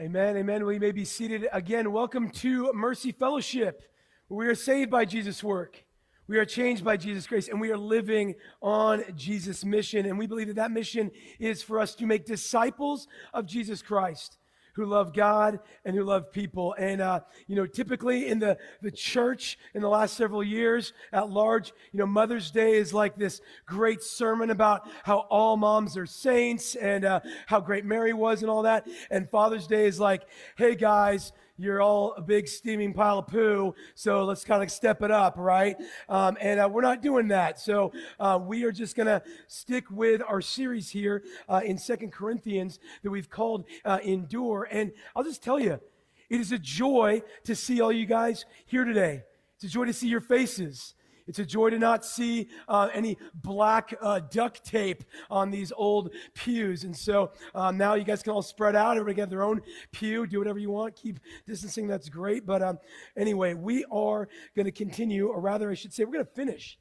Amen. Amen. We may be seated again. Welcome to Mercy Fellowship. We are saved by Jesus' work. We are changed by Jesus' grace, and we are living on Jesus' mission. And we believe that that mission is for us to make disciples of Jesus Christ who love God and who love people. And, uh, you know, typically in the, the church in the last several years at large, you know, Mother's Day is like this great sermon about how all moms are saints and uh, how great Mary was and all that. And Father's Day is like, hey guys, you're all a big steaming pile of poo, so let's kind of step it up, right? Um, and uh, we're not doing that. So uh, we are just going to stick with our series here uh, in Second Corinthians that we've called uh, Endure. And I'll just tell you, it is a joy to see all you guys here today. It's a joy to see your faces. It's a joy to not see uh, any black uh, duct tape on these old pews. And so um, now you guys can all spread out. Everybody get their own pew. Do whatever you want. Keep distancing. That's great. But um, anyway, we are going to continue, or rather, I should say, we're going to finish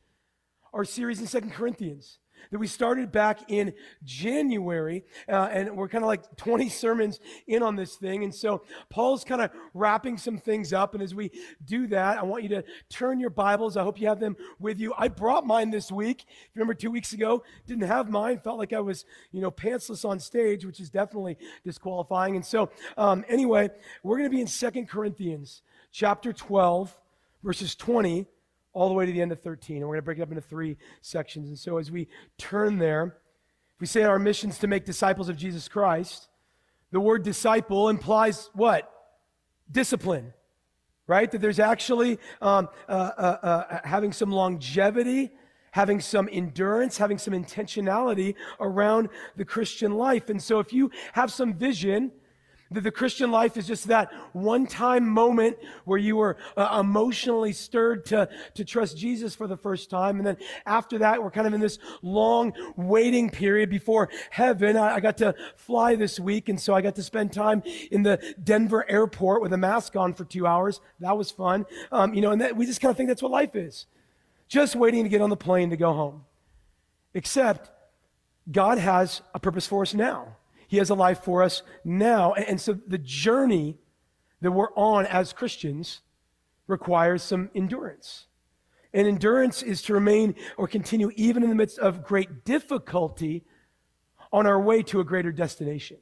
our series in Second Corinthians that we started back in January, uh, and we're kind of like 20 sermons in on this thing. And so Paul's kind of wrapping some things up. And as we do that, I want you to turn your Bibles. I hope you have them with you. I brought mine this week. Remember two weeks ago, didn't have mine. Felt like I was, you know, pantsless on stage, which is definitely disqualifying. And so, um, anyway, we're going to be in Second Corinthians chapter 12, verses 20 all the way to the end of 13. And we're going to break it up into three sections. And so as we turn there, we say our mission is to make disciples of Jesus Christ, the word disciple implies what? Discipline, right? That there's actually um, uh, uh, uh, having some longevity, having some endurance, having some intentionality around the Christian life. And so if you have some vision, that the Christian life is just that one time moment where you were uh, emotionally stirred to, to trust Jesus for the first time. And then after that, we're kind of in this long waiting period before heaven. I, I got to fly this week. And so I got to spend time in the Denver airport with a mask on for two hours. That was fun. Um, you know, and that, we just kind of think that's what life is. Just waiting to get on the plane to go home. Except God has a purpose for us now. He has a life for us now. And, so the journey that we're on as Christians requires some endurance. And endurance is to remain or continue even in the midst of great difficulty on our way to a greater destination.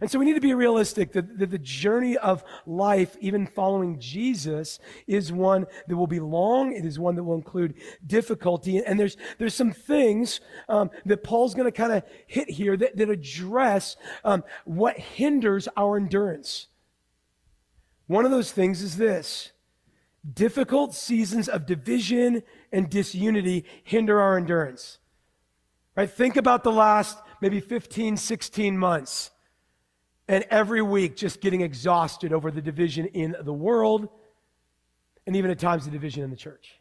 And so we need to be realistic that, that, the journey of life, even following Jesus, is one that will be long. It is one that will include difficulty. And there's, there's some things um, that Paul's going to kind of hit here that, that address um, what hinders our endurance. One of those things is this difficult seasons of division and disunity hinder our endurance. Right? Think about the last maybe 15, 16 months and every week just getting exhausted over the division in the world and even at times the division in the church.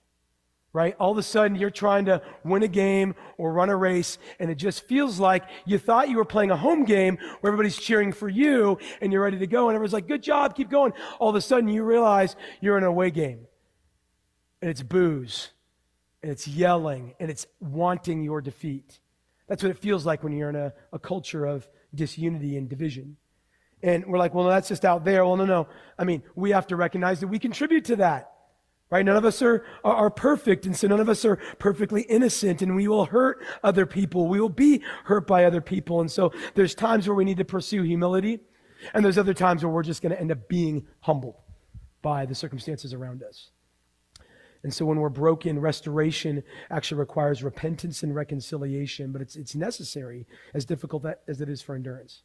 Right? All of a sudden, you're trying to win a game or run a race, and it just feels like you thought you were playing a home game where everybody's cheering for you and you're ready to go, and everyone's like, Good job, keep going. All of a sudden, you realize you're in an away game, and it's boos, and it's yelling, and it's wanting your defeat. That's what it feels like when you're in a, a culture of disunity and division. And we're like, well, no, that's just out there. Well, no, no. I mean, we have to recognize that we contribute to that. Right? None of us are, are, are, perfect, and so none of us are perfectly innocent, and we will hurt other people. We will be hurt by other people. And so there's times where we need to pursue humility, and there's other times where we're just going to end up being humbled by the circumstances around us. And so when we're broken, restoration actually requires repentance and reconciliation, but it's, it's necessary, as difficult as it is for endurance.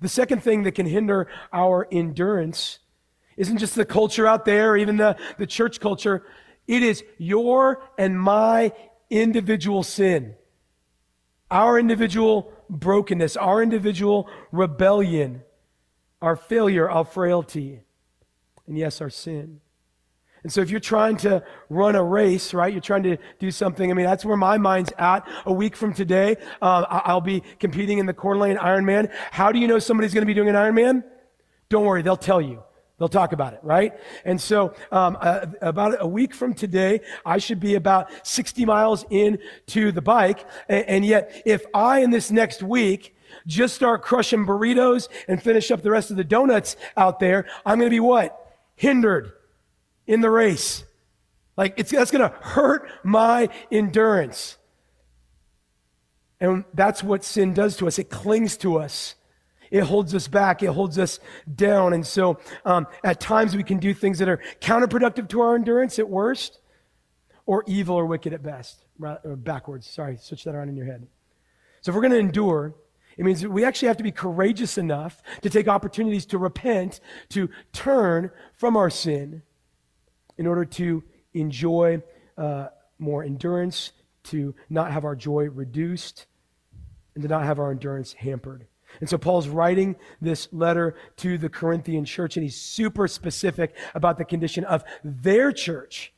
The second thing that can hinder our endurance isn't just the culture out there, even the, the church culture. It is your and my individual sin, our individual brokenness, our individual rebellion, our failure, our frailty, and yes, our sin. And so if you're trying to run a race, right, you're trying to do something, I mean, that's where my mind's at. A week from today, uh, I'll be competing in the Coeur d'Alene Ironman. How do you know somebody's going to be doing an Ironman? Don't worry, they'll tell you. They'll talk about it, right? And so, um, uh, about a week from today, I should be about 60 miles into the bike. And, and yet, if I in this next week just start crushing burritos and finish up the rest of the donuts out there, I'm going to be what? Hindered in the race. Like, it's, that's going to hurt my endurance. And that's what sin does to us. It clings to us. It holds us back. It holds us down. And so um, at times we can do things that are counterproductive to our endurance at worst or evil or wicked at best. Or backwards. Sorry, switch that around in your head. So if we're going to endure, it means we actually have to be courageous enough to take opportunities to repent, to turn from our sin in order to enjoy uh, more endurance, to not have our joy reduced, and to not have our endurance hampered. And so Paul's writing this letter to the Corinthian church, and he's super specific about the condition of their church.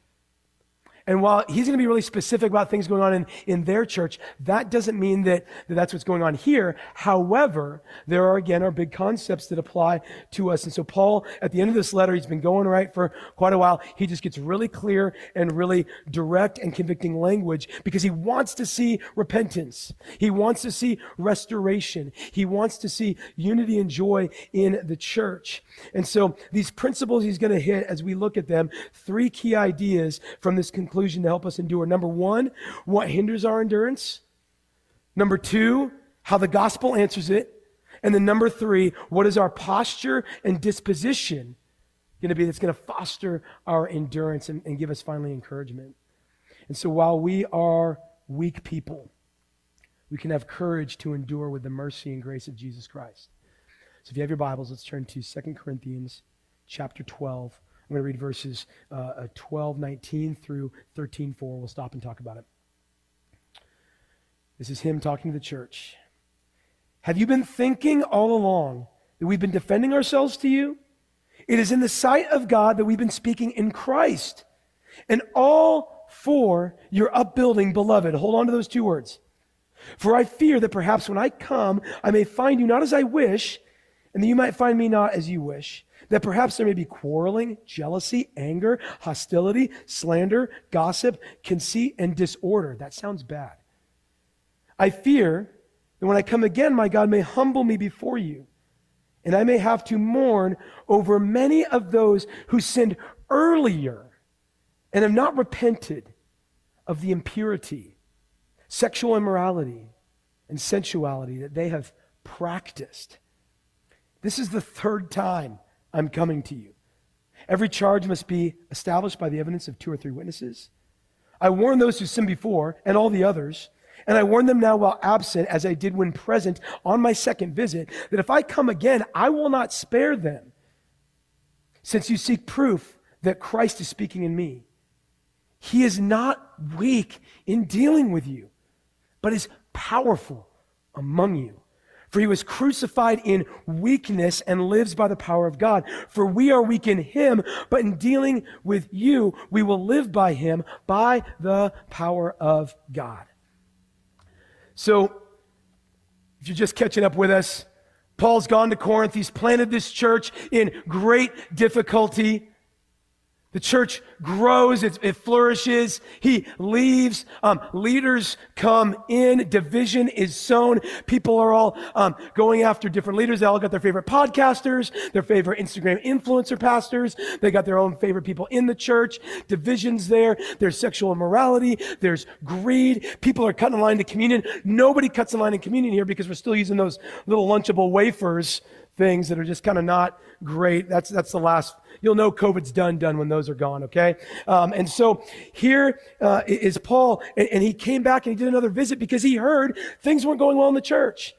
And while he's going to be really specific about things going on in, in their church, that doesn't mean that, that that's what's going on here. However, there are again our big concepts that apply to us. And so Paul, at the end of this letter, he's been going right for quite a while. He just gets really clear and really direct and convicting language because he wants to see repentance. He wants to see restoration. He wants to see unity and joy in the church. And so these principles he's going to hit as we look at them, three key ideas from this conclusion conclusion to help us endure. Number one, what hinders our endurance? Number two, how the gospel answers it. And then number three, what is our posture and disposition going to be that's going to foster our endurance and, and give us finally encouragement? And so while we are weak people, we can have courage to endure with the mercy and grace of Jesus Christ. So if you have your Bibles, let's turn to 2 Corinthians chapter 12. I'm going to read verses uh, uh 12, 19 through 13, 4. We'll stop and talk about it. This is him talking to the church. Have you been thinking all along that we've been defending ourselves to you? It is in the sight of God that we've been speaking in Christ. And all for your upbuilding, beloved. Hold on to those two words. For I fear that perhaps when I come, I may find you not as I wish, and that you might find me not as you wish that perhaps there may be quarreling, jealousy, anger, hostility, slander, gossip, conceit, and disorder. That sounds bad. I fear that when I come again, my God may humble me before you, and I may have to mourn over many of those who sinned earlier and have not repented of the impurity, sexual immorality, and sensuality that they have practiced. This is the third time I'm coming to you. Every charge must be established by the evidence of two or three witnesses. I warned those who sinned before and all the others, and I warn them now while absent, as I did when present on my second visit, that if I come again, I will not spare them, since you seek proof that Christ is speaking in me. He is not weak in dealing with you, but is powerful among you. For he was crucified in weakness and lives by the power of God. For we are weak in him, but in dealing with you, we will live by him by the power of God. So, if you're just catching up with us, Paul's gone to Corinth. He's planted this church in great difficulty. The church grows, it, it flourishes. He leaves. Um, leaders come in. Division is sown. People are all um, going after different leaders. They all got their favorite podcasters, their favorite Instagram influencer pastors. They got their own favorite people in the church. Divisions there. There's sexual immorality. There's greed. People are cutting a line to communion. Nobody cuts a line in communion here because we're still using those little lunchable wafers things that are just kind of not great. That's, that's the last You'll know COVID's done, done when those are gone, okay? Um, and so here uh, is Paul, and, and he came back and he did another visit because he heard things weren't going well in the church.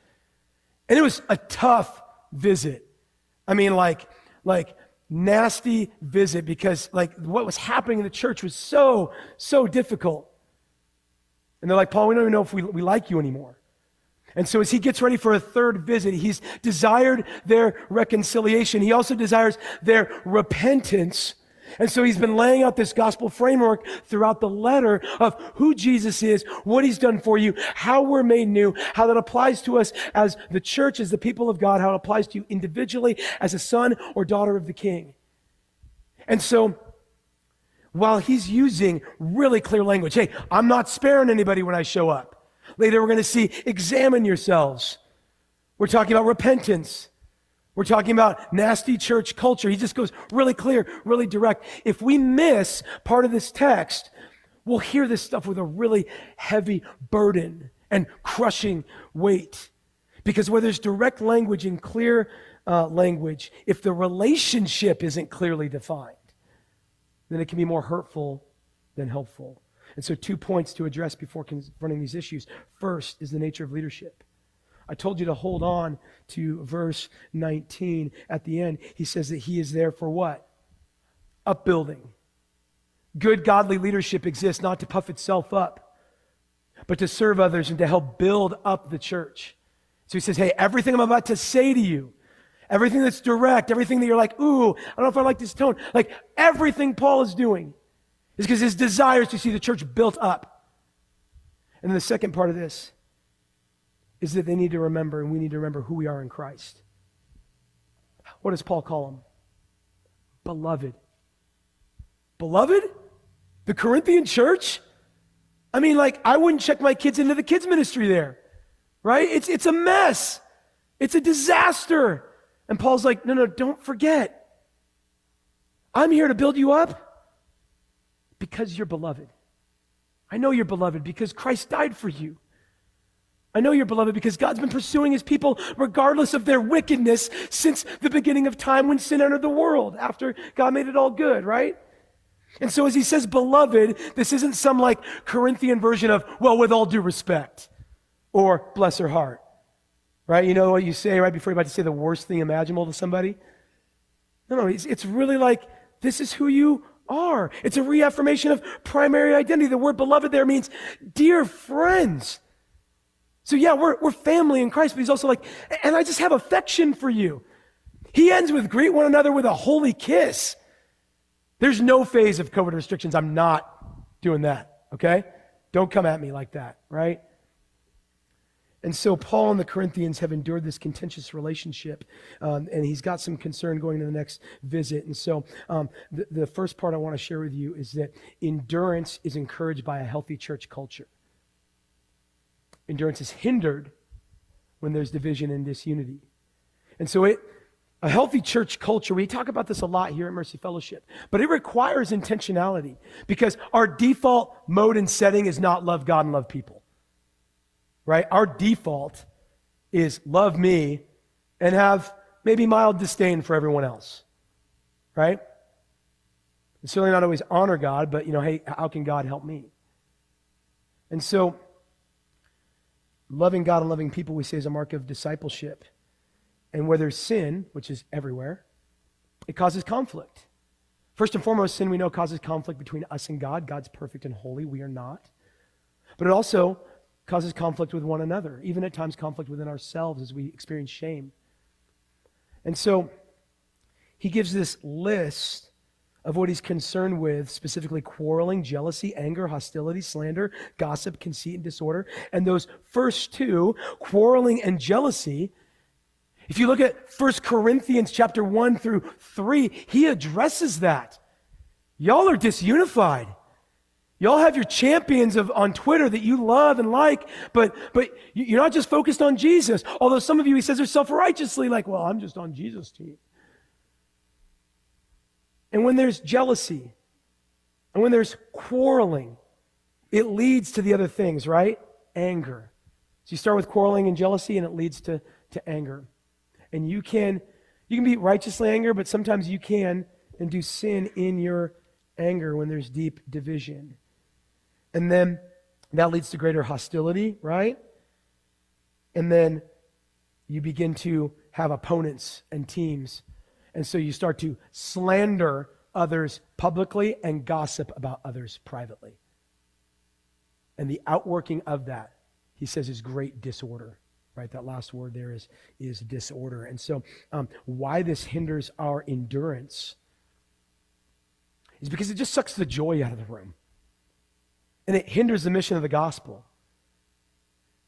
And it was a tough visit. I mean, like, like, nasty visit because like what was happening in the church was so so difficult and they're like paul we don't even know if we, we like you anymore and so, as he gets ready for a third visit, he's desired their reconciliation. He also desires their repentance. And so he's been laying out this gospel framework throughout the letter of who Jesus is, what he's done for you, how we're made new, how that applies to us as the church, as the people of God, how it applies to you individually as a son or daughter of the king. And so, while he's using really clear language, hey, I'm not sparing anybody when I show up. Later, we're going to see examine yourselves. We're talking about repentance. We're talking about nasty church culture. He just goes really clear, really direct. If we miss part of this text, we'll hear this stuff with a really heavy burden and crushing weight. Because where there's direct language and clear uh, language, if the relationship isn't clearly defined, then it can be more hurtful than helpful. And so, two points to address before confronting these issues. First is the nature of leadership. I told you to hold on to verse 19 at the end. He says that he is there for what? Upbuilding. Good godly leadership exists not to puff itself up, but to serve others and to help build up the church. So he says, Hey, everything I'm about to say to you, everything that's direct, everything that you're like, ooh, I don't know if I like this tone, like everything Paul is doing is because his desire is to see the church built up. And the second part of this is that they need to remember, and we need to remember who we are in Christ. What does Paul call them? Beloved. Beloved? The Corinthian church? I mean, like, I wouldn't check my kids into the kids' ministry there, right? It's, it's a mess. It's a disaster. And Paul's like, no, no, don't forget. I'm here to build you up because you're beloved. I know you're beloved because Christ died for you. I know you're beloved because God's been pursuing his people regardless of their wickedness since the beginning of time when sin entered the world after God made it all good, right? And so as he says beloved, this isn't some like Corinthian version of, well, with all due respect or bless her heart, right? You know what you say right before you're about to say the worst thing imaginable to somebody? No, no, it's, it's really like, this is who you are. It's a reaffirmation of primary identity. The word beloved there means dear friends. So, yeah, we're, we're family in Christ, but he's also like, and I just have affection for you. He ends with greet one another with a holy kiss. There's no phase of COVID restrictions. I'm not doing that, okay? Don't come at me like that, right? And so Paul and the Corinthians have endured this contentious relationship, um, and he's got some concern going to the next visit. And so um, the, the first part I want to share with you is that endurance is encouraged by a healthy church culture. Endurance is hindered when there's division and disunity. And so it, a healthy church culture, we talk about this a lot here at Mercy Fellowship, but it requires intentionality because our default mode and setting is not love God and love people. Right? Our default is love me and have maybe mild disdain for everyone else. Right? And certainly not always honor God, but you know, hey, how can God help me? And so Loving God and loving people, we say, is a mark of discipleship. And where there's sin, which is everywhere, it causes conflict. First and foremost, sin we know causes conflict between us and God. God's perfect and holy, we are not. But it also causes conflict with one another, even at times conflict within ourselves as we experience shame. And so he gives this list of what he's concerned with, specifically quarreling, jealousy, anger, hostility, slander, gossip, conceit, and disorder. And those first two, quarreling and jealousy, if you look at 1 Corinthians chapter 1 through 3, he addresses that. Y'all are disunified. Y'all have your champions of, on Twitter that you love and like, but, but you're not just focused on Jesus. Although some of you, he says, are self-righteously like, well, I'm just on Jesus' team. And when there's jealousy, and when there's quarreling, it leads to the other things, right? Anger. So you start with quarreling and jealousy, and it leads to, to anger. And you can you can be righteously angry, but sometimes you can and do sin in your anger when there's deep division. And then that leads to greater hostility, right? And then you begin to have opponents and teams and so you start to slander others publicly and gossip about others privately. And the outworking of that, he says, is great disorder. Right? That last word there is, is disorder. And so, um, why this hinders our endurance is because it just sucks the joy out of the room. And it hinders the mission of the gospel.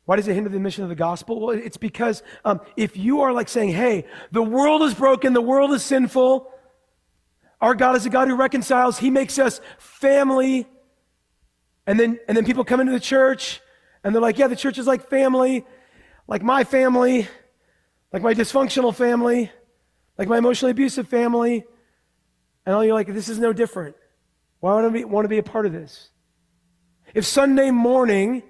Why does it hinder the mission of the gospel? Well, it's because um, if you are like saying, hey, the world is broken, the world is sinful, our God is a God who reconciles, He makes us family. And then, and then people come into the church and they're like, yeah, the church is like family, like my family. like my dysfunctional family, like my emotionally abusive family. And all you're like, this is no different. Why would I be, want to be a part of this? If Sunday morning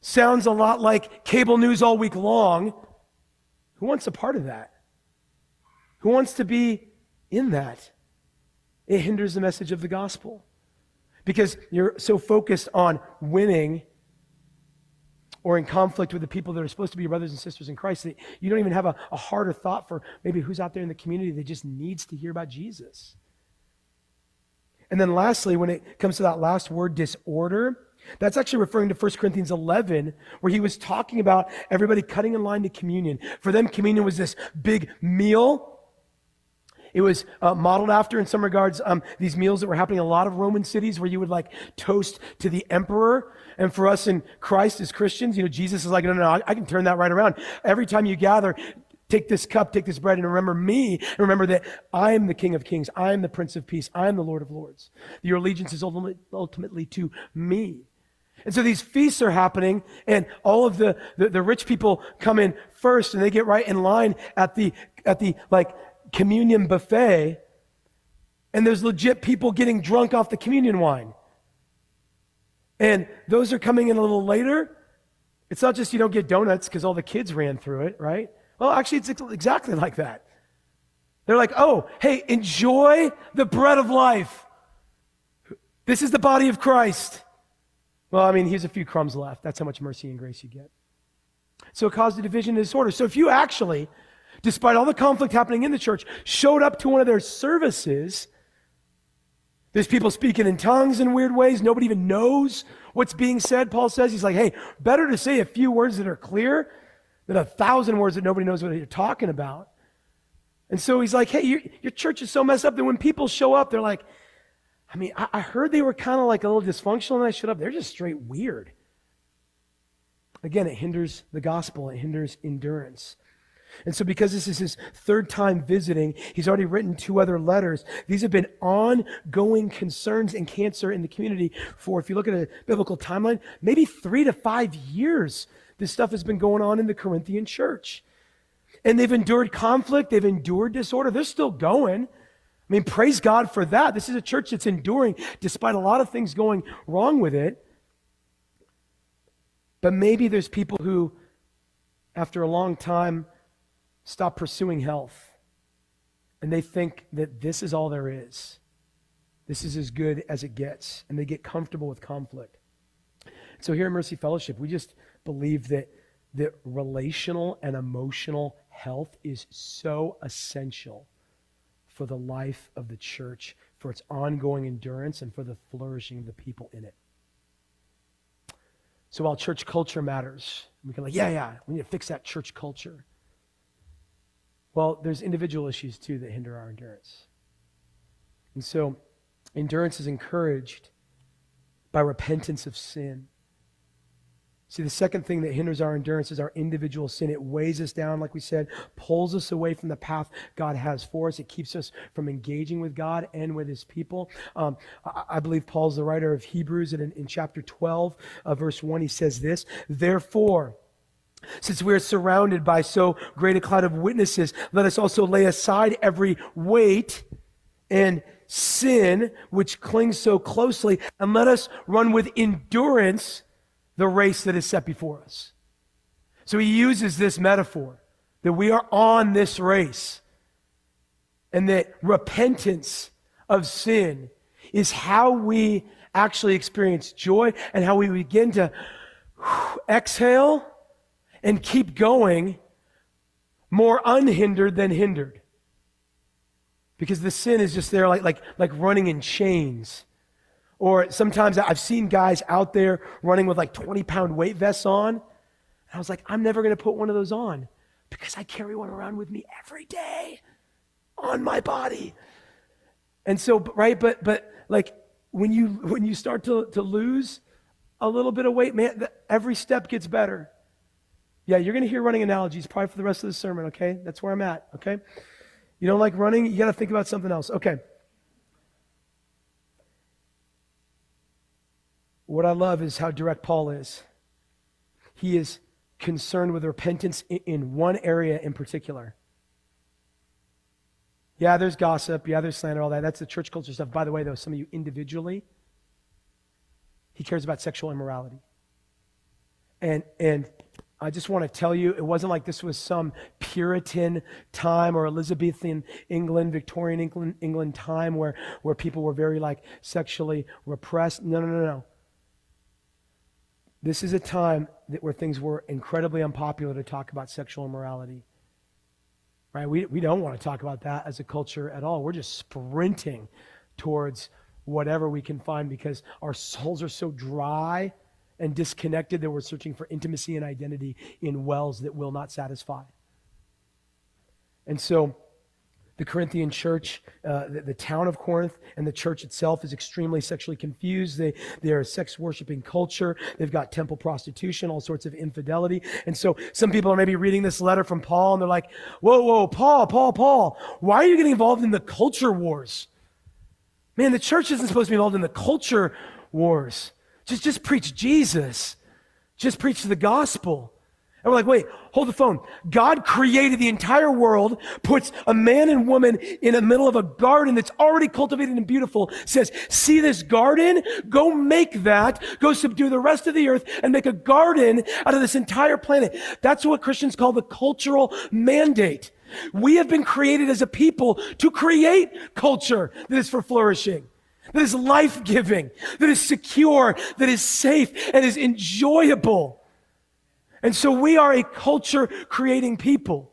sounds a lot like cable news all week long, who wants a part of that? Who wants to be in that? It hinders the message of the gospel because you're so focused on winning or in conflict with the people that are supposed to be brothers and sisters in Christ that you don't even have a, a heart or thought for maybe who's out there in the community that just needs to hear about Jesus. And then lastly, when it comes to that last word, disorder, that's actually referring to 1 Corinthians 11, where he was talking about everybody cutting in line to communion. For them, communion was this big meal. It was uh, modeled after, in some regards, um, these meals that were happening in a lot of Roman cities where you would like toast to the emperor. And for us in Christ as Christians, you know, Jesus is like, no, no, no, I can turn that right around. Every time you gather, take this cup, take this bread, and remember me, and remember that I am the King of Kings, I am the Prince of Peace, I am the Lord of Lords. Your allegiance is ultimately to me. And so these feasts are happening, and all of the, the, the, rich people come in first, and they get right in line at the, at the like communion buffet, and there's legit people getting drunk off the communion wine. And those are coming in a little later. It's not just you don't get donuts because all the kids ran through it, right? Well, actually, it's exactly like that. They're like, oh, hey, enjoy the bread of life. This is the body of Christ. Well, I mean, here's a few crumbs left. That's how much mercy and grace you get. So it caused a division and disorder. So if you actually, despite all the conflict happening in the church, showed up to one of their services, there's people speaking in tongues in weird ways. Nobody even knows what's being said. Paul says, he's like, hey, better to say a few words that are clear than a thousand words that nobody knows what you're talking about. And so he's like, hey, your, your church is so messed up that when people show up, they're like, I mean, I, I heard they were kind of like a little dysfunctional and I showed up. They're just straight weird. Again, it hinders the gospel, it hinders endurance. And so, because this is his third time visiting, he's already written two other letters. These have been ongoing concerns in cancer in the community for, if you look at a biblical timeline, maybe three to five years. This stuff has been going on in the Corinthian church. And they've endured conflict, they've endured disorder. They're still going. I mean, praise God for that. This is a church that's enduring despite a lot of things going wrong with it. But maybe there's people who, after a long time, stop pursuing health. And they think that this is all there is. This is as good as it gets. And they get comfortable with conflict. So here at Mercy Fellowship, we just believe that, that relational and emotional health is so essential for the life of the church, for its ongoing endurance, and for the flourishing of the people in it. So while church culture matters, we can like, yeah, yeah, we need to fix that church culture. Well, there's individual issues too that hinder our endurance. And so endurance is encouraged by repentance of sin. See, the second thing that hinders our endurance is our individual sin. It weighs us down, like we said, pulls us away from the path God has for us. It keeps us from engaging with God and with his people. Um, I, I, believe Paul's the writer of Hebrews, and in, in chapter 12, uh, verse 1, he says this Therefore, since we are surrounded by so great a cloud of witnesses, let us also lay aside every weight and sin which clings so closely, and let us run with endurance the race that is set before us. So he uses this metaphor that we are on this race and that repentance of sin is how we actually experience joy and how we begin to exhale and keep going more unhindered than hindered. Because the sin is just there like, like, like running in chains or sometimes I've seen guys out there running with like 20 pound weight vests on. And I was like, I'm never going to put one of those on because I carry one around with me every day on my body. And so, right, but, but like when you, when you start to, to lose a little bit of weight, man, every step gets better. Yeah, you're going to hear running analogies probably for the rest of the sermon, okay? That's where I'm at, okay? You don't like running? You got to think about something else. Okay. What I love is how direct Paul is. He is concerned with repentance in, one area in particular. Yeah, there's gossip. Yeah, there's slander, all that. That's the church culture stuff. By the way, though, some of you individually, he cares about sexual immorality. And, and I just want to tell you, it wasn't like this was some Puritan time or Elizabethan England, Victorian England, England time where, where people were very like sexually repressed. No, no, no, no. This is a time that, where things were incredibly unpopular to talk about sexual immorality. Right? We, we don't want to talk about that as a culture at all. We're just sprinting towards whatever we can find because our souls are so dry and disconnected that we're searching for intimacy and identity in wells that will not satisfy. And so, the Corinthian church, uh, the, the, town of Corinth, and the church itself is extremely sexually confused. They, they are a sex worshiping culture. They've got temple prostitution, all sorts of infidelity. And so some people are maybe reading this letter from Paul and they're like, whoa, whoa, Paul, Paul, Paul, why are you getting involved in the culture wars? Man, the church isn't supposed to be involved in the culture wars. Just, just preach Jesus. Just preach the gospel. And we're like, wait, hold the phone. God created the entire world, puts a man and woman in the middle of a garden that's already cultivated and beautiful, says, see this garden? Go make that. Go subdue the rest of the earth and make a garden out of this entire planet. That's what Christians call the cultural mandate. We have been created as a people to create culture that is for flourishing that is life giving, that is secure, that is safe, and is enjoyable. And so we are a culture creating people.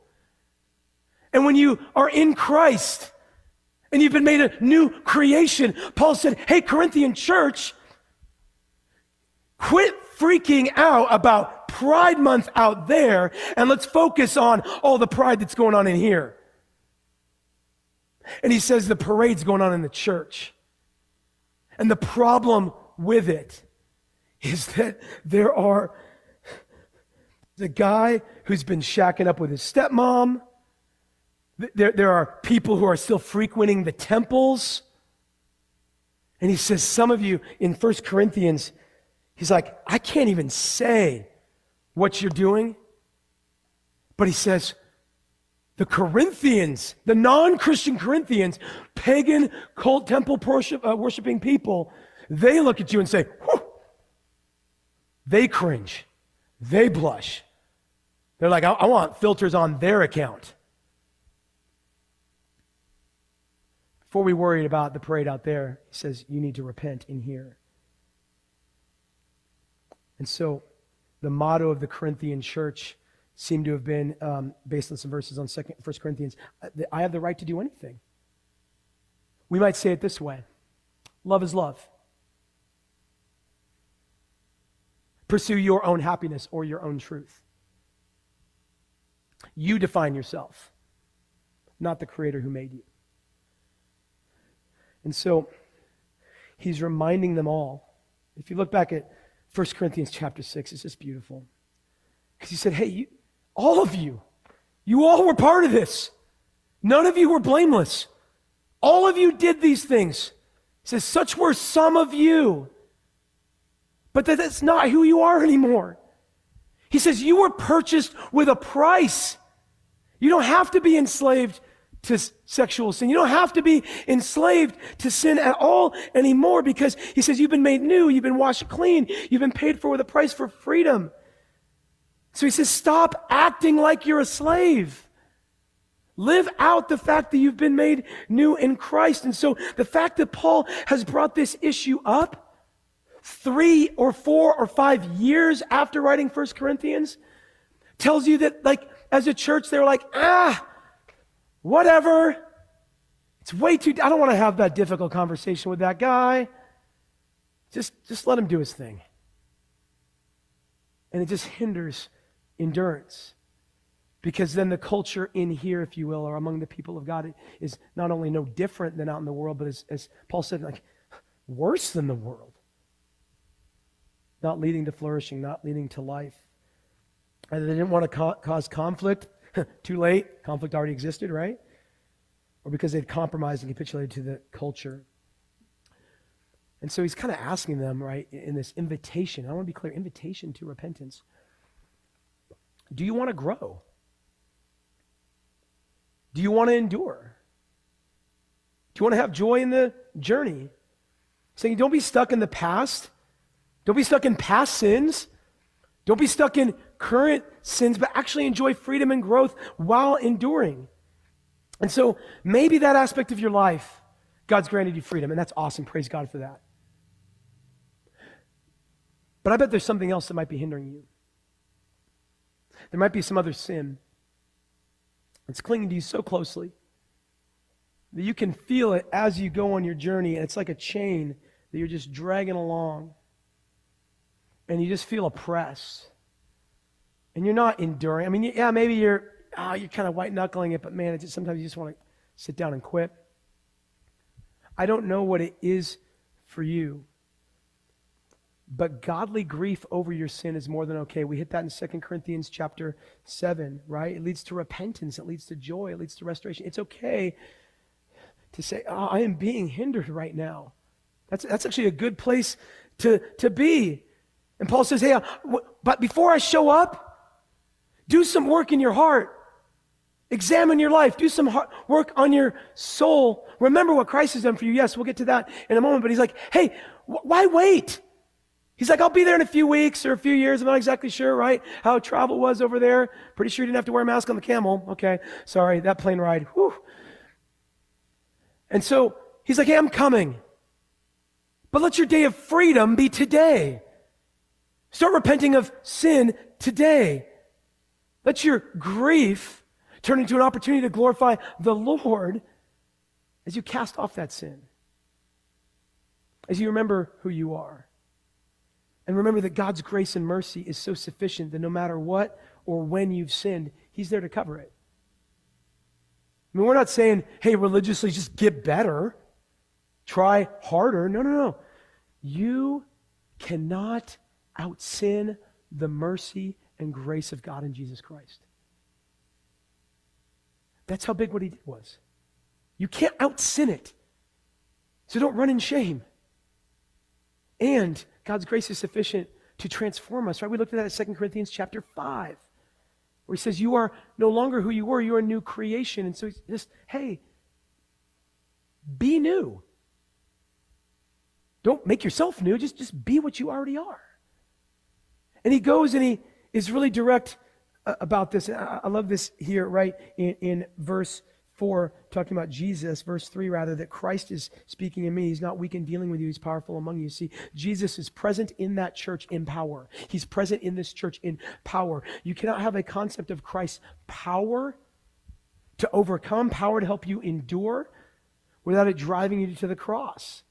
And when you are in Christ and you've been made a new creation, Paul said, Hey, Corinthian church, quit freaking out about Pride Month out there and let's focus on all the pride that's going on in here. And he says the parade's going on in the church. And the problem with it is that there are the guy who's been shacking up with his stepmom. There, there are people who are still frequenting the temples. And he says, some of you in First Corinthians, he's like, I can't even say what you're doing. But he says, the Corinthians, the non Christian Corinthians, pagan cult temple worship, uh, worshiping people, they look at you and say, Whew. they cringe, they blush. They're like, I, I want filters on their account. Before we worried about the parade out there, he says, You need to repent in here. And so, the motto of the Corinthian church seemed to have been um, based on some verses on Second, 1 Corinthians. I have the right to do anything. We might say it this way love is love. Pursue your own happiness or your own truth. You define yourself, not the Creator who made you. And so he's reminding them all. If you look back at 1 Corinthians chapter 6, it's just beautiful. Because he said, Hey, you, all of you. You all were part of this. None of you were blameless. All of you did these things. He says, such were some of you. But that's not who you are anymore. He says, you were purchased with a price. You don't have to be enslaved to sexual sin. You don't have to be enslaved to sin at all anymore because he says you've been made new, you've been washed clean, you've been paid for with a price for freedom. So he says, stop acting like you're a slave. Live out the fact that you've been made new in Christ. And so the fact that Paul has brought this issue up three or four or five years after writing First Corinthians tells you that, like, as a church, they were like, ah, whatever. It's way too, I don't want to have that difficult conversation with that guy. Just, just let him do his thing. And it just hinders endurance. Because then the culture in here, if you will, or among the people of God is not only no different than out in the world, but as, as Paul said, like worse than the world. Not leading to flourishing, not leading to life. And they didn't want to ca- cause conflict. Too late. Conflict already existed, right? Or because they'd compromised and capitulated to the culture. And so he's kind of asking them, right, in this invitation. I want to be clear invitation to repentance. do you want to grow? Do you want to endure? Do you want to have joy in the journey? Saying, don't be stuck in the past. Don't be stuck in past sins. Don't be stuck in current sins, but actually enjoy freedom and growth while enduring. And so maybe that aspect of your life, God's granted you freedom, and that's awesome. Praise God for that. But I bet there's something else that might be hindering you. There might be some other sin that's clinging to you so closely that you can feel it as you go on your journey, and it's like a chain that you're just dragging along. And you just feel oppressed. And you're not enduring. I mean, yeah, maybe you're oh, you're kind of white knuckling it, but man, just, sometimes you just want to sit down and quit. I don't know what it is for you. But godly grief over your sin is more than okay. We hit that in 2 Corinthians chapter 7, right? It leads to repentance, it leads to joy, it leads to restoration. It's okay to say, oh, I am being hindered right now. That's, that's actually a good place to, to be. And Paul says, hey, uh, but before I show up, do some work in your heart. Examine your life. Do some work on your soul. Remember what Christ has done for you. Yes, we'll get to that in a moment. But he's like, hey, wh- why wait? He's like, I'll be there in a few weeks or a few years. I'm not exactly sure, right? How travel was over there. Pretty sure you didn't have to wear a mask on the camel. Okay. Sorry. That plane ride. Whew. And so he's like, hey, I'm coming. But let your day of freedom be today. Start repenting of sin today. Let your grief Turn into an opportunity to glorify the Lord as you cast off that sin. As you remember who you are. And remember that God's grace and mercy is so sufficient that no matter what or when you've sinned, He's there to cover it. I mean, we're not saying, hey, religiously just get better, try harder. No, no, no. You cannot out sin the mercy and grace of God in Jesus Christ. That's how big what he did was. You can't out sin it. So don't run in shame. And God's grace is sufficient to transform us, right? We looked at that in 2 Corinthians chapter 5, where he says, You are no longer who you were, you're a new creation. And so he's just, hey, be new. Don't make yourself new, just, just be what you already are. And he goes and he is really direct uh, about this. I love this here, right, in, in verse 4, talking about Jesus, verse 3 rather, that Christ is speaking in me. He's not weak in dealing with you, he's powerful among you. See, Jesus is present in that church in power. He's present in this church in power. You cannot have a concept of Christ's power to overcome, power to help you endure, without it driving you to the cross.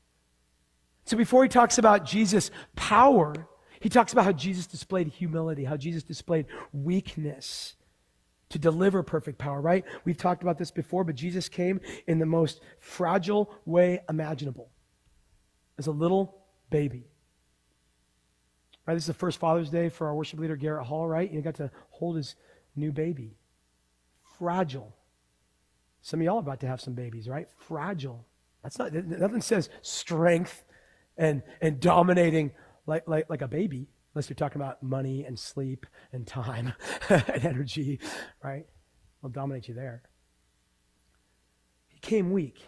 So before he talks about Jesus' power, he talks about how Jesus displayed humility, how Jesus displayed weakness to deliver perfect power, right? We've talked about this before, but Jesus came in the most fragile way imaginable as a little baby. Right? This is the first Father's Day for our worship leader, Garrett Hall, right? You got to hold his new baby. Fragile. Some of y'all are about to have some babies, right? Fragile. That's not, nothing says strength and, and dominating like, like, like a baby, unless you're talking about money and sleep and time and energy, right? Will dominate you there. He came weak.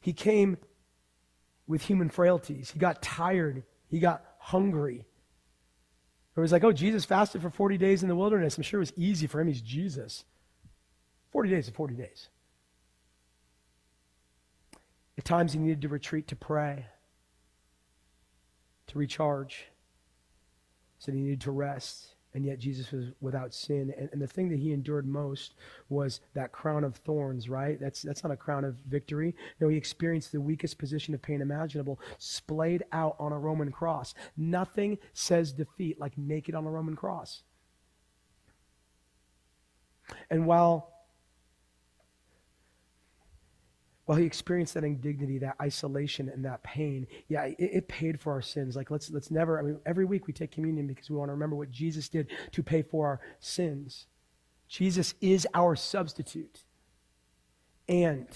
He came with human frailties. He got tired. He got hungry. It was like, oh, Jesus fasted for 40 days in the wilderness. I'm sure it was easy for him. He's Jesus. 40 days of 40 days. At times he needed to retreat to pray to recharge. Said he needed to rest, and yet Jesus was without sin. And, and, the thing that he endured most was that crown of thorns, right? That's, that's not a crown of victory. No, he experienced the weakest position of pain imaginable, splayed out on a Roman cross. Nothing says defeat like naked on a Roman cross. And while while he experienced that indignity, that isolation, and that pain, yeah, it, it, paid for our sins. Like let's let's never. I mean, every week we take communion because we want to remember what Jesus did to pay for our sins. Jesus is our substitute, and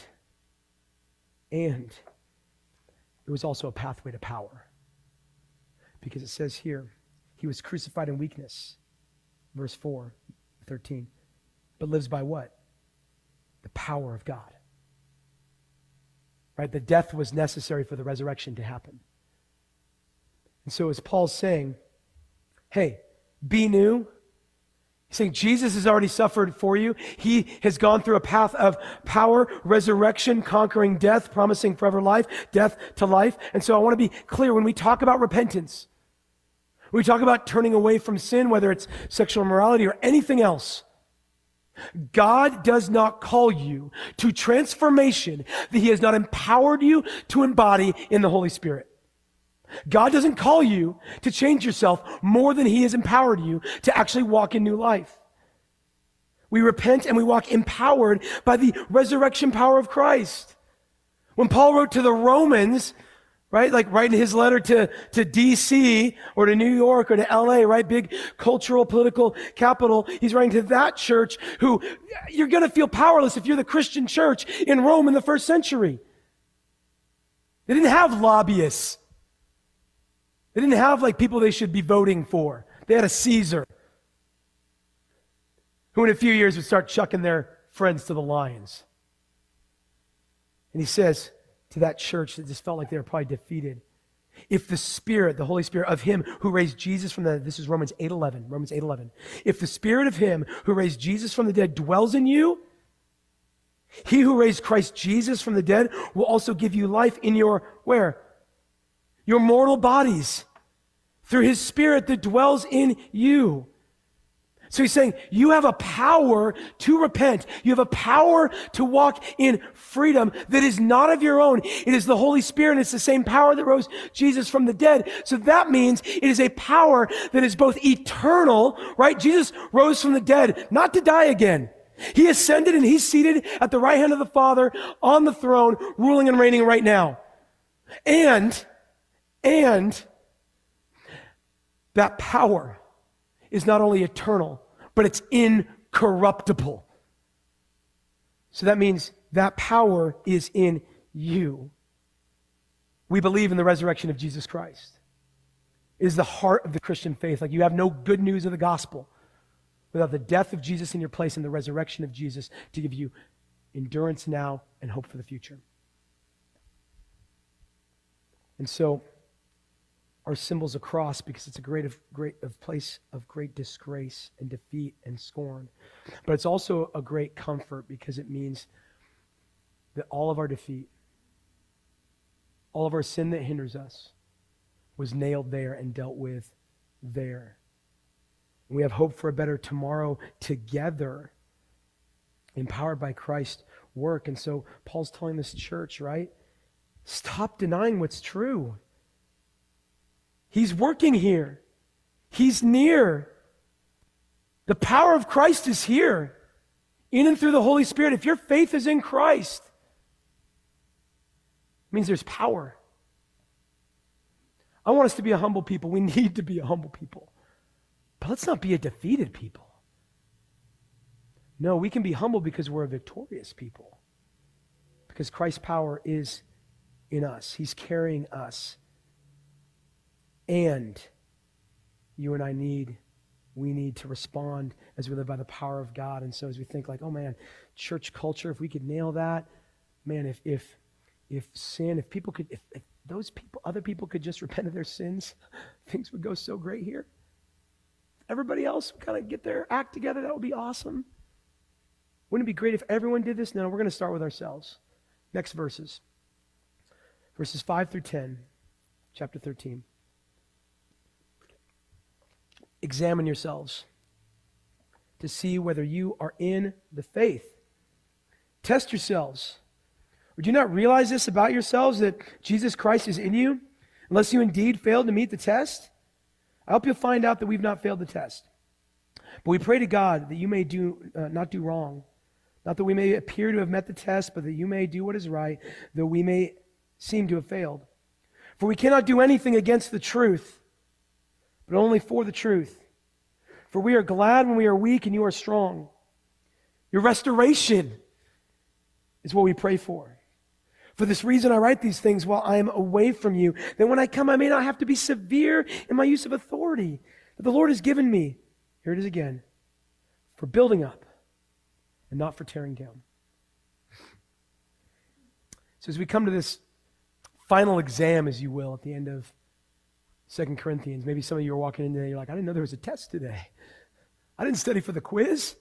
and it was also a pathway to power, because it says here, he was crucified in weakness, verse four. 13. But lives by what? The power of God. Right? The death was necessary for the resurrection to happen. And so, as Paul's saying, hey, be new. He's saying Jesus has already suffered for you. He has gone through a path of power, resurrection, conquering death, promising forever life, death to life. And so I want to be clear when we talk about repentance, we talk about turning away from sin, whether it's sexual immorality or anything else, God does not call you to transformation that He has not empowered you to embody in the Holy Spirit. God doesn't call you to change yourself more than He has empowered you to actually walk in new life. We repent and we walk empowered by the resurrection power of Christ. When Paul wrote to the Romans, right? Like writing his letter to, to DC or to New York or to LA, right? Big cultural, political capital. He's writing to that church who you're going to feel powerless if you're the Christian church in Rome in the first century. They didn't have lobbyists. They didn't have like people they should be voting for. They had a Caesar who in a few years would start chucking their friends to the lions. And he says, to that church that just felt like they were probably defeated. If the Spirit, the Holy Spirit of Him who raised Jesus from the dead, this is Romans 8:11, Romans 8:11. If the Spirit of Him who raised Jesus from the dead dwells in you, He who raised Christ Jesus from the dead will also give you life in your where? Your mortal bodies through His Spirit that dwells in you. So he's saying you have a power to repent. You have a power to walk in freedom that is not of your own. It is the Holy Spirit. And It's the same power that rose Jesus from the dead. So that means it is a power that is both eternal, right? Jesus rose from the dead, not to die again. He ascended and he's seated at the right hand of the Father on the throne, ruling and reigning right now. And, and that power is not only eternal, but it's incorruptible. So that means that power is in you. We believe in the resurrection of Jesus Christ. It is the heart of the Christian faith. Like you have no good news of the gospel without the death of Jesus in your place and the resurrection of Jesus to give you endurance now and hope for the future. And so, our symbols a cross because it's a great of great of place of great disgrace and defeat and scorn. But it's also a great comfort because it means that all of our defeat, all of our sin that hinders us, was nailed there and dealt with there. We have hope for a better tomorrow together, empowered by Christ's work. And so Paul's telling this church, right? Stop denying what's true. He's working here. He's near. The power of Christ is here in and through the Holy Spirit. If your faith is in Christ, it means there's power. I want us to be a humble people. We need to be a humble people. But let's not be a defeated people. No, we can be humble because we're a victorious people. Because Christ's power is in us, He's carrying us. And you and I need, we need to respond as we live by the power of God. And so as we think like, oh man, church culture, if we could nail that, man, if if if sin, if people could, if, if those people, other people could just repent of their sins, things would go so great here. Everybody else kind of get their act together. That would be awesome. Wouldn't it be great if everyone did this? No, we're going to start with ourselves. Next verses. Verses 5 through 10, chapter 13 examine yourselves to see whether you are in the faith. Test yourselves. Or do you not realize this about yourselves that Jesus Christ is in you, unless you indeed failed to meet the test? I hope you'll find out that we've not failed the test. But we pray to God that you may do uh, not do wrong, not that we may appear to have met the test, but that you may do what is right, though we may seem to have failed. For we cannot do anything against the truth but only for the truth. For we are glad when we are weak and you are strong. Your restoration is what we pray for. For this reason, I write these things while I am away from you, that when I come, I may not have to be severe in my use of authority that the Lord has given me. Here it is again for building up and not for tearing down. So as we come to this final exam, as you will, at the end of Second Corinthians, maybe some of you are walking in today, you're like, I didn't know there was a test today. I didn't study for the quiz.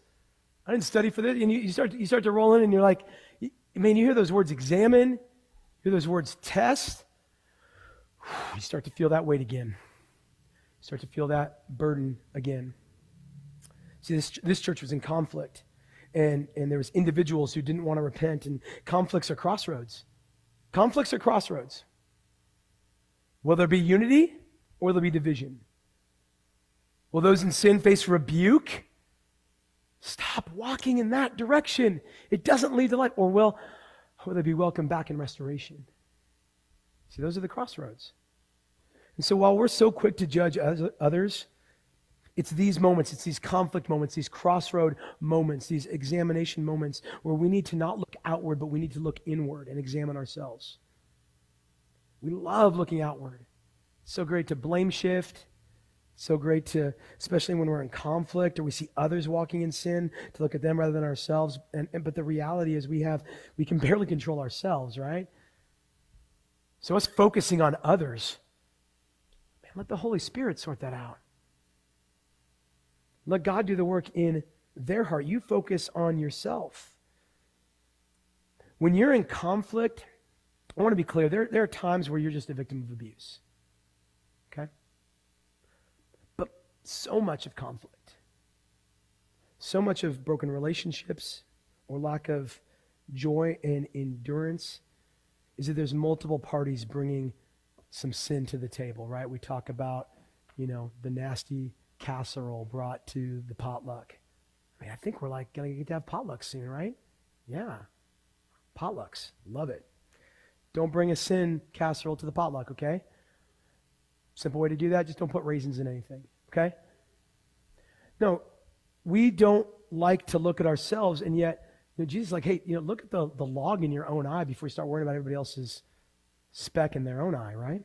I didn't study for this. And you, you, start, to, you start to roll in and you're like, man, you hear those words examine, you hear those words test. You start to feel that weight again. You start to feel that burden again. See, this, this church was in conflict, and, and there was individuals who didn't want to repent, and conflicts are crossroads. Conflicts are crossroads. Will there be unity or there'll there be division? Will those in sin face rebuke? Stop walking in that direction. It doesn't lead to life. Or will, will they be welcomed back in restoration? See, those are the crossroads. And so while we're so quick to judge others, it's these moments, it's these conflict moments, these crossroad moments, these examination moments where we need to not look outward, but we need to look inward and examine ourselves. We love looking outward. So great to blame shift. so great to, especially when we're in conflict or we see others walking in sin, to look at them rather than ourselves. And, and but the reality is we have we can barely control ourselves, right? So us focusing on others, man, let the Holy Spirit sort that out. Let God do the work in their heart. You focus on yourself. When you're in conflict, I want to be clear, there, there are times where you're just a victim of abuse. Okay? But so much of conflict, so much of broken relationships or lack of joy and endurance is that there's multiple parties bringing some sin to the table, right? We talk about, you know, the nasty casserole brought to the potluck. I mean, I think we're like going to get to have potlucks soon, right? Yeah. Potlucks. Love it. Don't bring a sin casserole to the potluck, okay? Simple way to do that, just don't put raisins in anything, okay? No, we don't like to look at ourselves, and yet, you know, Jesus is like, hey, you know, look at the, the log in your own eye before you start worrying about everybody else's speck in their own eye, right?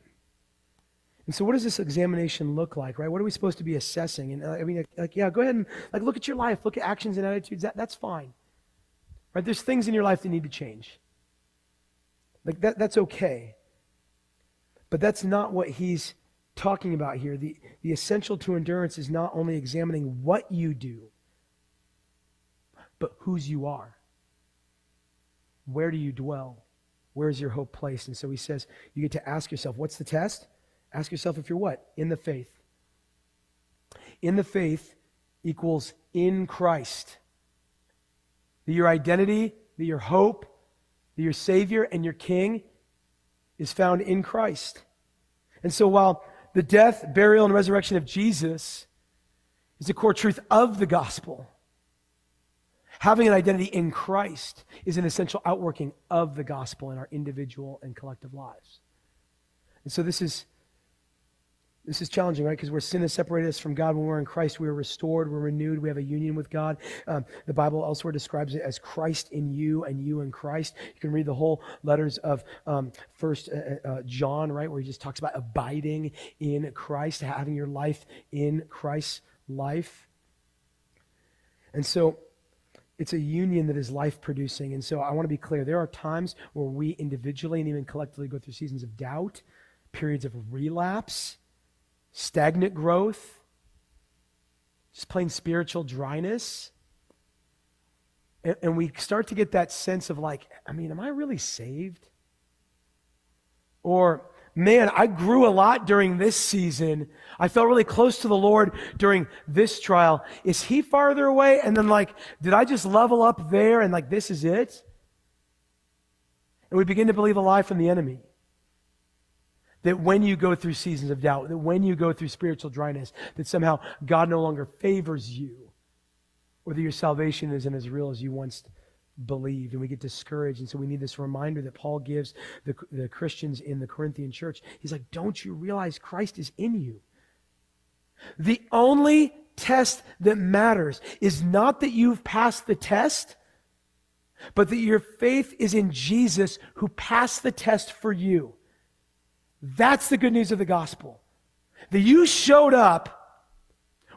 And so, what does this examination look like, right? What are we supposed to be assessing? And uh, I mean, like, yeah, go ahead and like look at your life, look at actions and attitudes. That, that's fine, right? There's things in your life that need to change. Like that, that's okay. But that's not what he's talking about here. The, the essential to endurance is not only examining what you do, but whose you are. Where do you dwell? Where is your hope placed? And so he says, you get to ask yourself, what's the test? Ask yourself if you're what? In the faith. In the faith equals in Christ. That your identity, that your hope, that your Savior and your King is found in Christ. And so while the death, burial, and resurrection of Jesus is the core truth of the gospel, having an identity in Christ is an essential outworking of the gospel in our individual and collective lives. And so this is this is challenging, right? Because where sin has separated us from God, when we're in Christ, we are restored, we're renewed, we have a union with God. Um, the Bible elsewhere describes it as Christ in you and you in Christ. You can read the whole letters of um, First uh, uh, uh, John, right, where he just talks about abiding in Christ, having your life in Christ's life. And so it's a union that is life producing. And so I want to be clear there are times where we individually and even collectively go through seasons of doubt, periods of relapse stagnant growth, just plain spiritual dryness. And, and, we start to get that sense of like, I mean, am I really saved? Or, man, I grew a lot during this season. I felt really close to the Lord during this trial. Is He farther away? And then, like, did I just level up there and, like, this is it? And we begin to believe a lie from the enemy. That when you go through seasons of doubt, that when you go through spiritual dryness, that somehow God no longer favors you, or that your salvation isn't as real as you once believed. And we get discouraged. And so we need this reminder that Paul gives the, the Christians in the Corinthian church. He's like, Don't you realize Christ is in you? The only test that matters is not that you've passed the test, but that your faith is in Jesus who passed the test for you. That's the good news of the gospel. That you showed up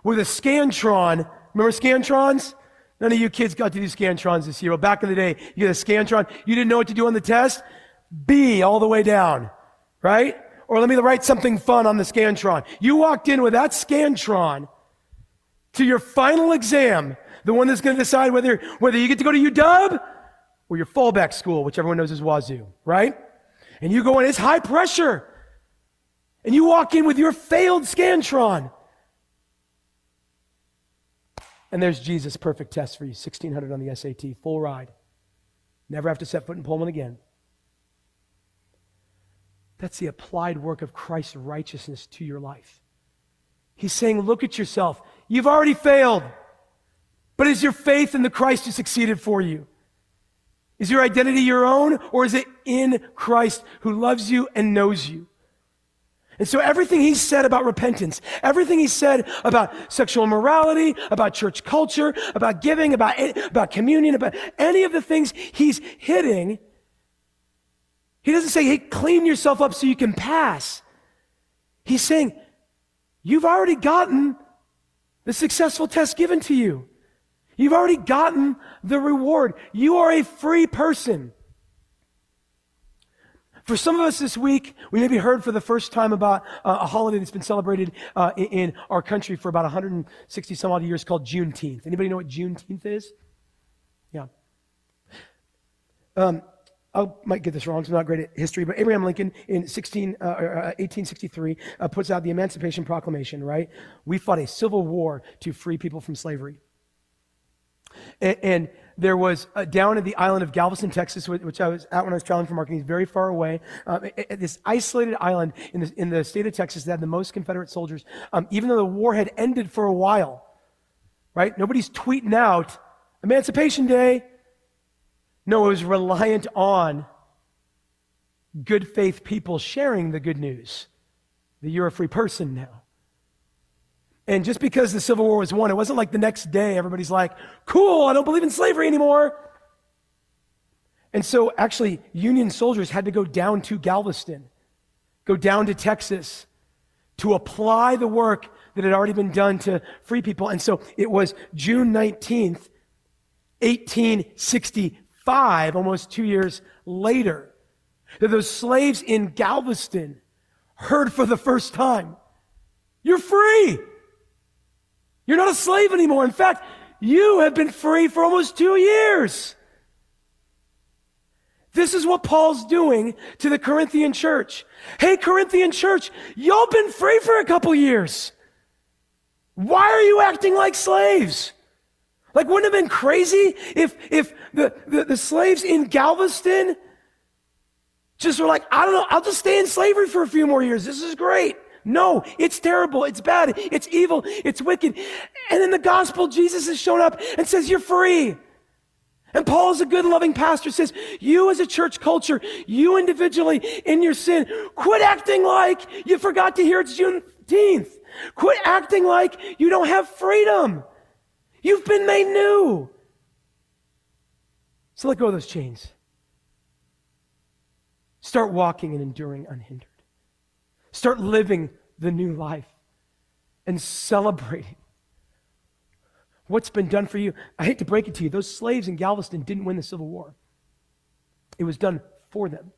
with a Scantron. Remember Scantrons? None of you kids got to do Scantrons this year. Well, back in the day, you get a Scantron, you didn't know what to do on the test? B all the way down, right? Or let me write something fun on the Scantron. You walked in with that Scantron to your final exam, the one that's going to decide whether, whether you get to go to UW or your fallback school, which everyone knows is Wazzu, right? And you go in, it's high pressure. And you walk in with your failed Scantron. And there's Jesus' perfect test for you 1600 on the SAT, full ride. Never have to set foot in Pullman again. That's the applied work of Christ's righteousness to your life. He's saying, Look at yourself. You've already failed. But is your faith in the Christ who succeeded for you? Is your identity your own, or is it in Christ who loves you and knows you? And so everything he said about repentance, everything he said about sexual morality, about church culture, about giving, about, eh, about communion, about any of the things he's hitting, he doesn't say, hey, clean yourself up so you can pass. He's saying, you've already gotten the successful test given to you. You've already gotten the reward. You are a free person. For some of us this week, we maybe heard for the first time about uh, a holiday that's been celebrated uh, in, in, our country for about 160 some odd years called Juneteenth. Anybody know what Juneteenth is? Yeah. Um, I might get this wrong, so I'm not great at history, but Abraham Lincoln in 16, uh, 1863 uh, uh, puts out the Emancipation Proclamation, right? We fought a civil war to free people from slavery. And, and there was uh, down at the island of Galveston, Texas, which I was at when I was traveling for marketing, very far away. Um, this isolated island in the, in the state of Texas that had the most Confederate soldiers, um, even though the war had ended for a while, right? Nobody's tweeting out Emancipation Day. No, it was reliant on good faith people sharing the good news that you're a free person now. And just because the Civil War was won, it wasn't like the next day everybody's like, cool, I don't believe in slavery anymore. And so actually, Union soldiers had to go down to Galveston, go down to Texas to apply the work that had already been done to free people. And so it was June 19th, 1865, almost two years later, that those slaves in Galveston heard for the first time, You're free! You're not a slave anymore. In fact, you have been free for almost two years. This is what Paul's doing to the Corinthian church. Hey, Corinthian church, y'all been free for a couple years. Why are you acting like slaves? Like, wouldn't it have been crazy if, if the, the, the slaves in Galveston just were like, I don't know, I'll just stay in slavery for a few more years. This is great. No, it's terrible. It's bad. It's evil. It's wicked. And in the gospel, Jesus has shown up and says, You're free. And Paul a good, loving pastor, says, You as a church culture, you individually in your sin, quit acting like you forgot to hear it's Juneteenth. Quit acting like you don't have freedom. You've been made new. So let go of those chains. Start walking and enduring unhindered. Start living the new life and celebrating what's been done for you. I hate to break it to you, those slaves in Galveston didn't win the Civil War, it was done for them.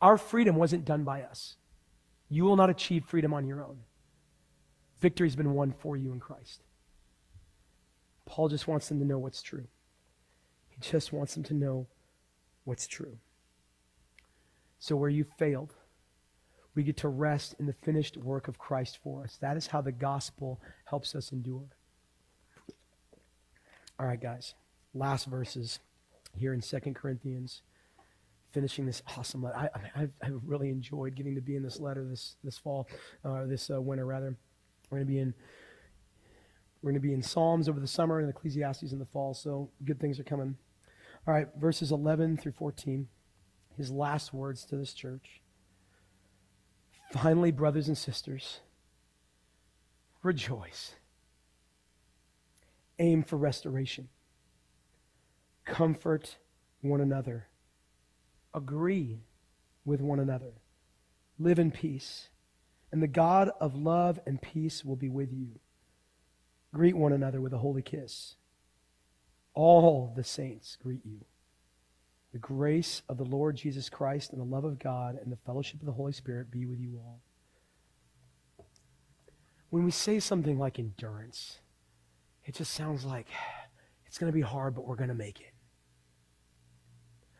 Our freedom wasn't done by us. You will not achieve freedom on your own. Victory has been won for you in Christ. Paul just wants them to know what's true. He just wants them to know what's true. So, where you failed, we get to rest in the finished work of Christ for us. That is how the gospel helps us endure. All right, guys. Last verses here in Second Corinthians, finishing this awesome letter. I, I, I really enjoyed getting to be in this letter this, this fall, uh, this uh, winter, rather. We're going to be in. We're going to be in Psalms over the summer and Ecclesiastes in the fall, so good things are coming. All right, verses 11 through 14 his last words to this church. Finally, brothers and sisters, rejoice. Aim for restoration. Comfort one another. Agree with one another. Live in peace. And the God of love and peace will be with you. greet one another with a holy kiss. All the saints greet you. The grace of the Lord Jesus Christ and the love of God and the fellowship of the Holy Spirit be with you all. When we say something like endurance, it just sounds like it's going to be hard, but we're going to make it.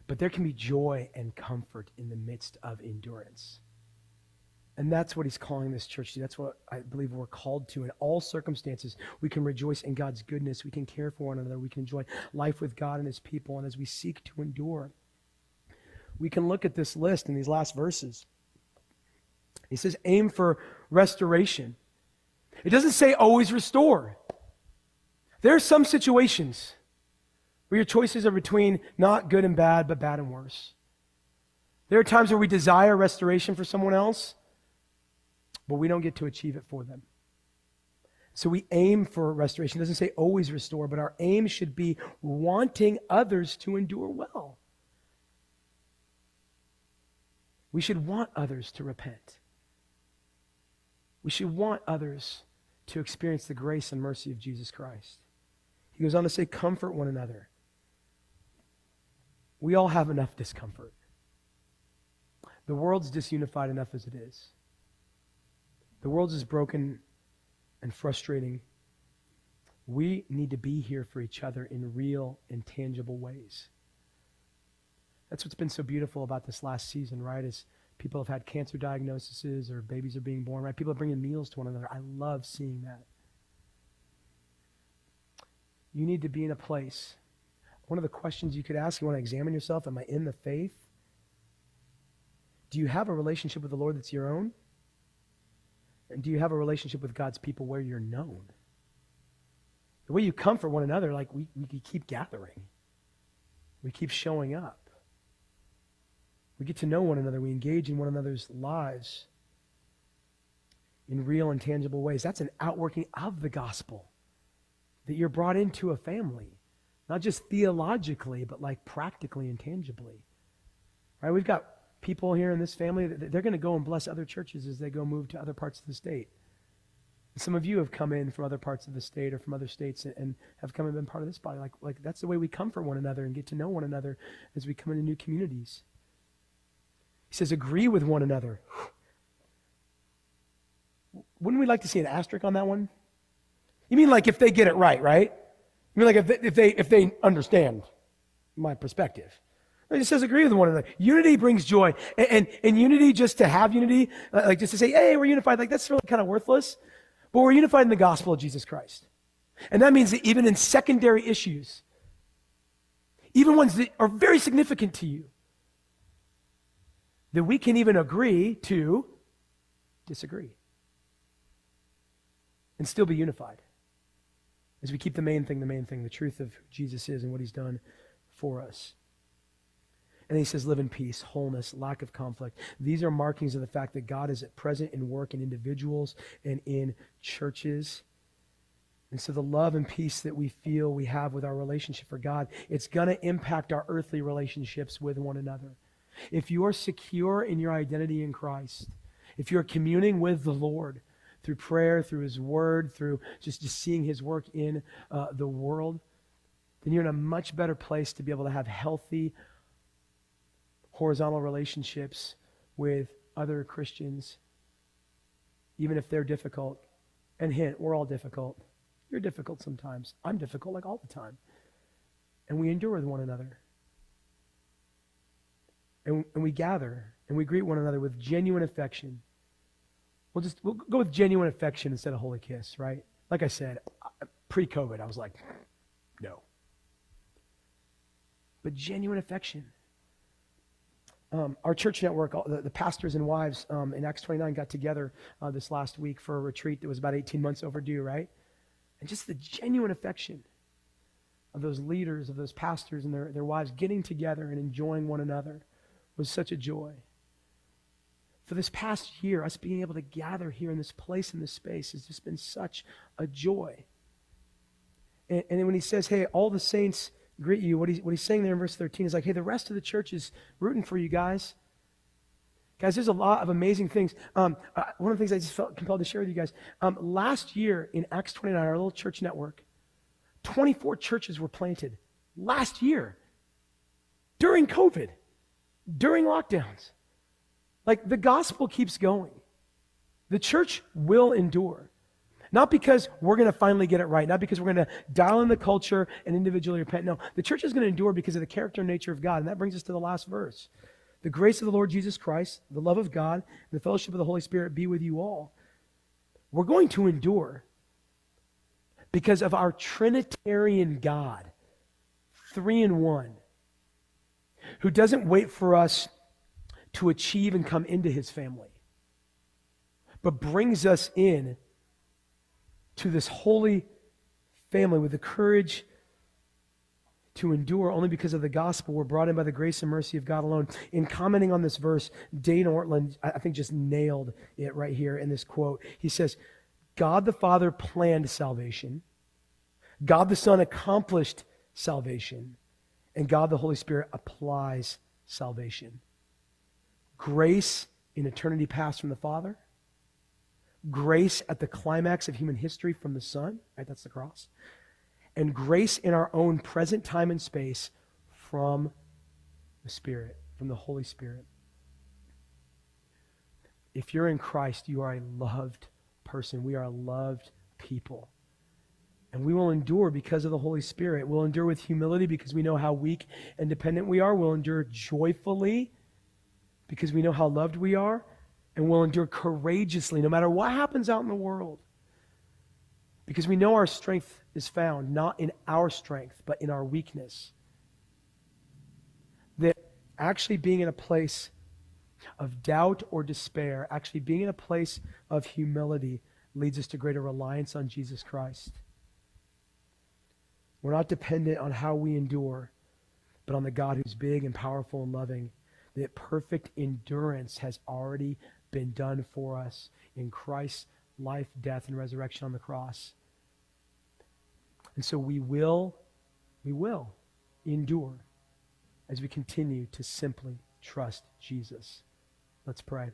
But there can be joy and comfort in the midst of endurance. And that's what he's calling this church to. That's what I believe we're called to. In all circumstances, we can rejoice in God's goodness. We can care for one another. We can enjoy life with God and his people. And as we seek to endure, we can look at this list in these last verses. He says, aim for restoration. It doesn't say always restore. There are some situations where your choices are between not good and bad, but bad and worse. There are times where we desire restoration for someone else but we don't get to achieve it for them. So we aim for restoration. It doesn't say always restore, but our aim should be wanting others to endure well. We should want others to repent. We should want others to experience the grace and mercy of Jesus Christ. He goes on to say, comfort one another. We all have enough discomfort. The world's disunified enough as it is. The world is broken and frustrating. We need to be here for each other in real and tangible ways. That's what's been so beautiful about this last season, right? Is people have had cancer diagnoses or babies are being born, right? People are bringing meals to one another. I love seeing that. You need to be in a place. One of the questions you could ask, you want to examine yourself, am I in the faith? Do you have a relationship with the Lord that's your own? And do you have a relationship with God's people where you're known? The way you comfort one another, like we, we keep gathering, we keep showing up. We get to know one another. We engage in one another's lives in real and tangible ways. That's an outworking of the gospel. That you're brought into a family, not just theologically, but like practically and tangibly. Right? We've got people here in this family, they're going to go and bless other churches as they go move to other parts of the state. some of you have come in from other parts of the state or from other states and have come and been part of this body. Like, like that's the way we come comfort one another and get to know one another as we come into new communities. He says, agree with one another. Wouldn't we like to see an asterisk on that one? You mean like if they get it right, right? You mean like if they, if they, if they understand my perspective? It just says agree with one another. Unity brings joy. And, and, and, unity, just to have unity, uh, like just to say, hey, we're unified, like that's really kind of worthless. But we're unified in the gospel of Jesus Christ. And that means that even in secondary issues, even ones that are very significant to you, that we can even agree to disagree and still be unified as we keep the main thing the main thing, the truth of Jesus is and what he's done for us. And he says, live in peace, wholeness, lack of conflict. These are markings of the fact that God is at present in work in individuals and in churches. And so the love and peace that we feel we have with our relationship for God, it's going to impact our earthly relationships with one another. If you are secure in your identity in Christ, if you're communing with the Lord through prayer, through his word, through just, just seeing his work in uh, the world, then you're in a much better place to be able to have healthy horizontal relationships with other Christians, even if they're difficult. And hint, we're all difficult. You're difficult sometimes. I'm difficult like all the time. And we endure with one another. And, and we gather and we greet one another with genuine affection. We'll just we'll go with genuine affection instead of holy kiss, right? Like I said, pre-COVID, I was like, no. But genuine affection. Um, our church network, the, the pastors and wives um, in Acts 29 got together uh, this last week for a retreat that was about 18 months overdue, right? And just the genuine affection of those leaders, of those pastors and their, their wives getting together and enjoying one another was such a joy. For this past year, us being able to gather here in this place, in this space, has just been such a joy. And, and when he says, hey, all the saints greet you. What he's, what he's saying there in verse 13 is like, hey, the rest of the church is rooting for you guys. Guys, there's a lot of amazing things. Um, uh, one of the things I just felt compelled to share with you guys. Um, last year in Acts 29, our little church network, 24 churches were planted. Last year, during COVID, during lockdowns. Like the gospel keeps going. The church will endure. Not because we're going to finally get it right, not because we're going to dial in the culture and individually repent. No, the church is going to endure because of the character and nature of God. And that brings us to the last verse. The grace of the Lord Jesus Christ, the love of God, and the fellowship of the Holy Spirit be with you all. We're going to endure because of our Trinitarian God, three in one, who doesn't wait for us to achieve and come into his family, but brings us in to this holy family with the courage to endure only because of the gospel. We're brought in by the grace and mercy of God alone. In commenting on this verse, Dane Ortlund, I think, just nailed it right here in this quote. He says, God the Father planned salvation, God the Son accomplished salvation, and God the Holy Spirit applies salvation. Grace in eternity past from the Father, grace at the climax of human history from the Son, right? That's the cross. And grace in our own present time and space from the Spirit, from the Holy Spirit. If you're in Christ, you are a loved person. We are a loved people. And we will endure because of the Holy Spirit. We'll endure with humility because we know how weak and dependent we are. We'll endure joyfully because we know how loved we are and we'll endure courageously no matter what happens out in the world. Because we know our strength is found not in our strength, but in our weakness. That actually being in a place of doubt or despair, actually being in a place of humility, leads us to greater reliance on Jesus Christ. We're not dependent on how we endure, but on the God who's big and powerful and loving. That perfect endurance has already been done for us in Christ's life, death, and resurrection on the cross. And so we will, we will endure as we continue to simply trust Jesus. Let's pray.